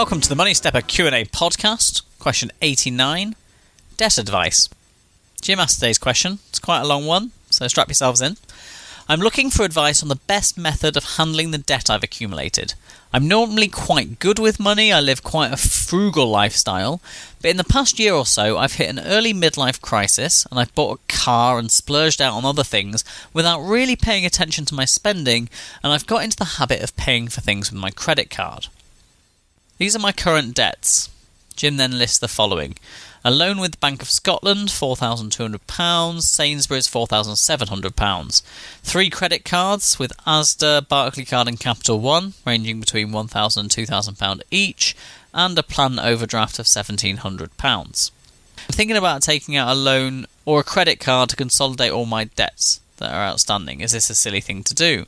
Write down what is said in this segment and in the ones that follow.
Welcome to the Money Stepper Q&A podcast. Question 89, debt advice. Jim asked today's question. It's quite a long one, so strap yourselves in. I'm looking for advice on the best method of handling the debt I've accumulated. I'm normally quite good with money, I live quite a frugal lifestyle, but in the past year or so I've hit an early midlife crisis and I've bought a car and splurged out on other things without really paying attention to my spending, and I've got into the habit of paying for things with my credit card. These are my current debts. Jim then lists the following a loan with the Bank of Scotland, £4,200, Sainsbury's, £4,700, three credit cards with Asda, Barclaycard, and Capital One, ranging between £1,000 and £2,000 each, and a plan overdraft of £1,700. I'm thinking about taking out a loan or a credit card to consolidate all my debts that are outstanding. Is this a silly thing to do?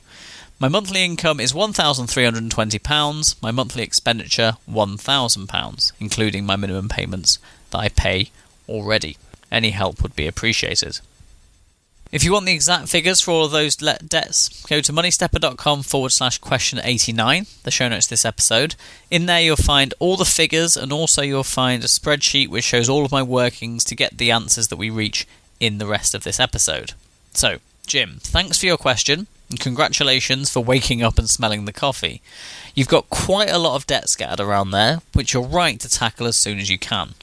My monthly income is £1,320, my monthly expenditure £1,000, including my minimum payments that I pay already. Any help would be appreciated. If you want the exact figures for all of those debts, go to moneystepper.com forward slash question 89, the show notes this episode. In there, you'll find all the figures and also you'll find a spreadsheet which shows all of my workings to get the answers that we reach in the rest of this episode. So, Jim, thanks for your question congratulations for waking up and smelling the coffee. You've got quite a lot of debt scattered around there, which you're right to tackle as soon as you can.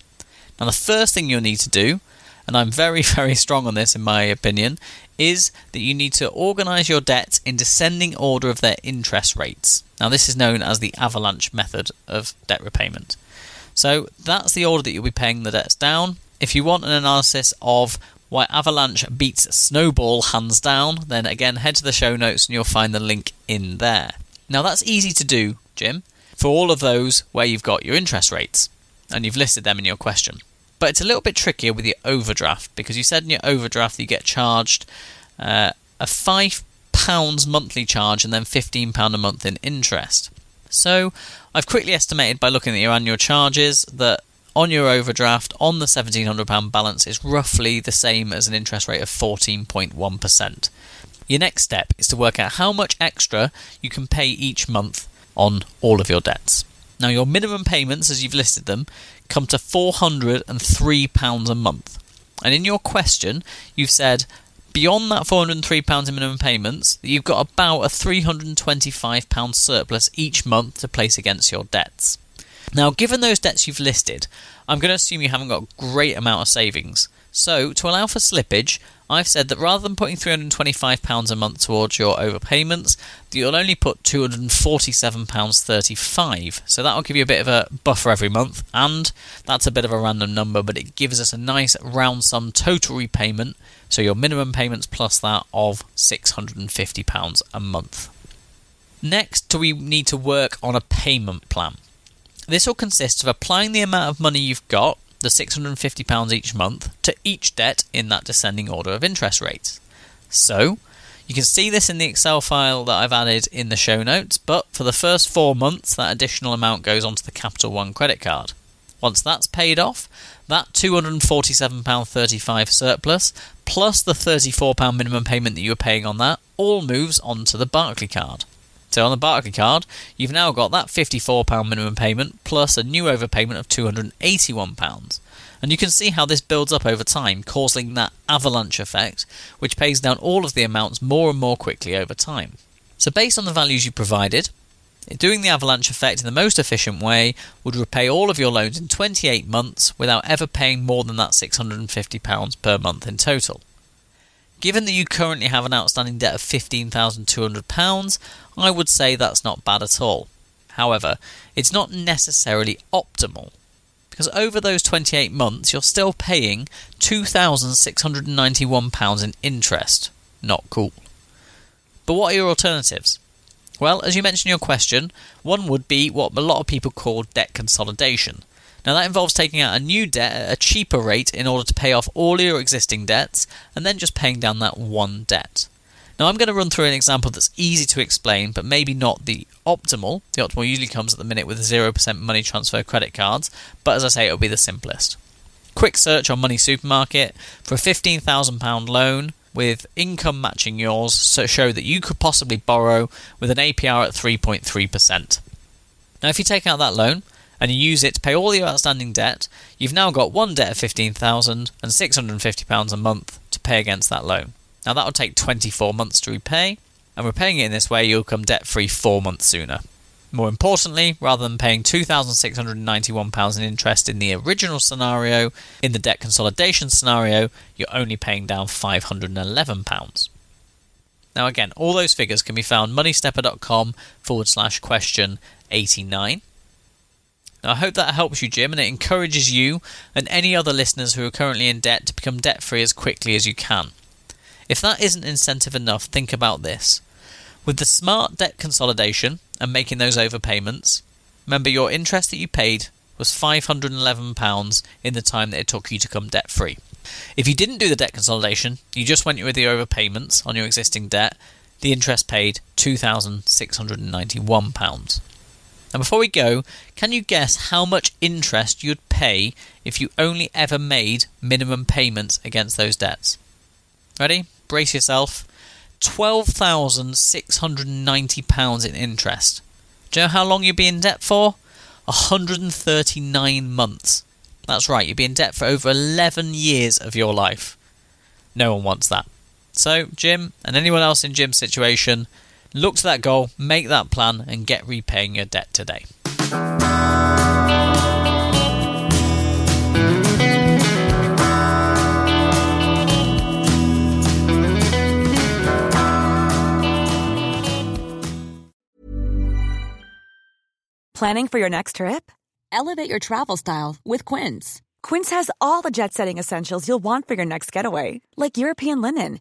Now, the first thing you'll need to do, and I'm very, very strong on this in my opinion, is that you need to organise your debt in descending order of their interest rates. Now, this is known as the avalanche method of debt repayment. So, that's the order that you'll be paying the debts down. If you want an analysis of why Avalanche beats Snowball hands down, then again head to the show notes and you'll find the link in there. Now that's easy to do, Jim, for all of those where you've got your interest rates and you've listed them in your question. But it's a little bit trickier with your overdraft because you said in your overdraft you get charged uh, a five pounds monthly charge and then fifteen pound a month in interest. So I've quickly estimated by looking at your annual charges that on your overdraft on the £1,700 balance is roughly the same as an interest rate of 14.1%. Your next step is to work out how much extra you can pay each month on all of your debts. Now, your minimum payments, as you've listed them, come to £403 a month. And in your question, you've said beyond that £403 in minimum payments, you've got about a £325 surplus each month to place against your debts. Now, given those debts you've listed, I'm going to assume you haven't got a great amount of savings. So, to allow for slippage, I've said that rather than putting £325 a month towards your overpayments, that you'll only put £247.35. So that'll give you a bit of a buffer every month, and that's a bit of a random number, but it gives us a nice round sum total repayment. So your minimum payments plus that of £650 a month. Next, do we need to work on a payment plan? This will consist of applying the amount of money you've got, the £650 each month, to each debt in that descending order of interest rates. So, you can see this in the Excel file that I've added in the show notes, but for the first four months, that additional amount goes onto the Capital One credit card. Once that's paid off, that £247.35 surplus, plus the £34 minimum payment that you were paying on that, all moves onto the Barclaycard. So on the Barclaycard, you've now got that £54 minimum payment plus a new overpayment of £281. And you can see how this builds up over time, causing that avalanche effect, which pays down all of the amounts more and more quickly over time. So, based on the values you provided, doing the avalanche effect in the most efficient way would repay all of your loans in 28 months without ever paying more than that £650 per month in total. Given that you currently have an outstanding debt of £15,200, I would say that's not bad at all. However, it's not necessarily optimal. because over those 28 months you're still paying £2,691 in interest. Not cool. But what are your alternatives? Well, as you mentioned in your question, one would be what a lot of people call debt consolidation. Now, that involves taking out a new debt at a cheaper rate in order to pay off all your existing debts and then just paying down that one debt. Now, I'm going to run through an example that's easy to explain, but maybe not the optimal. The optimal usually comes at the minute with 0% money transfer credit cards, but as I say, it'll be the simplest. Quick search on Money Supermarket for a £15,000 loan with income matching yours so show that you could possibly borrow with an APR at 3.3%. Now, if you take out that loan and you use it to pay all your outstanding debt, you've now got one debt of £15,000 and £650 a month to pay against that loan. Now, that will take 24 months to repay, and repaying it in this way, you'll come debt free four months sooner. More importantly, rather than paying £2,691 in interest in the original scenario, in the debt consolidation scenario, you're only paying down £511. Now, again, all those figures can be found moneystepper.com forward slash question 89. I hope that helps you, Jim, and it encourages you and any other listeners who are currently in debt to become debt free as quickly as you can. If that isn't incentive enough, think about this. With the smart debt consolidation and making those overpayments, remember your interest that you paid was £511 in the time that it took you to come debt free. If you didn't do the debt consolidation, you just went with the overpayments on your existing debt, the interest paid £2,691. Now, before we go, can you guess how much interest you'd pay if you only ever made minimum payments against those debts? Ready? brace yourself, £12,690 in interest. Do you know how long you'd be in debt for? 139 months. That's right, you'd be in debt for over 11 years of your life. No one wants that. So, Jim, and anyone else in Jim's situation, look to that goal, make that plan, and get repaying your debt today. Planning for your next trip? Elevate your travel style with Quince. Quince has all the jet setting essentials you'll want for your next getaway, like European linen,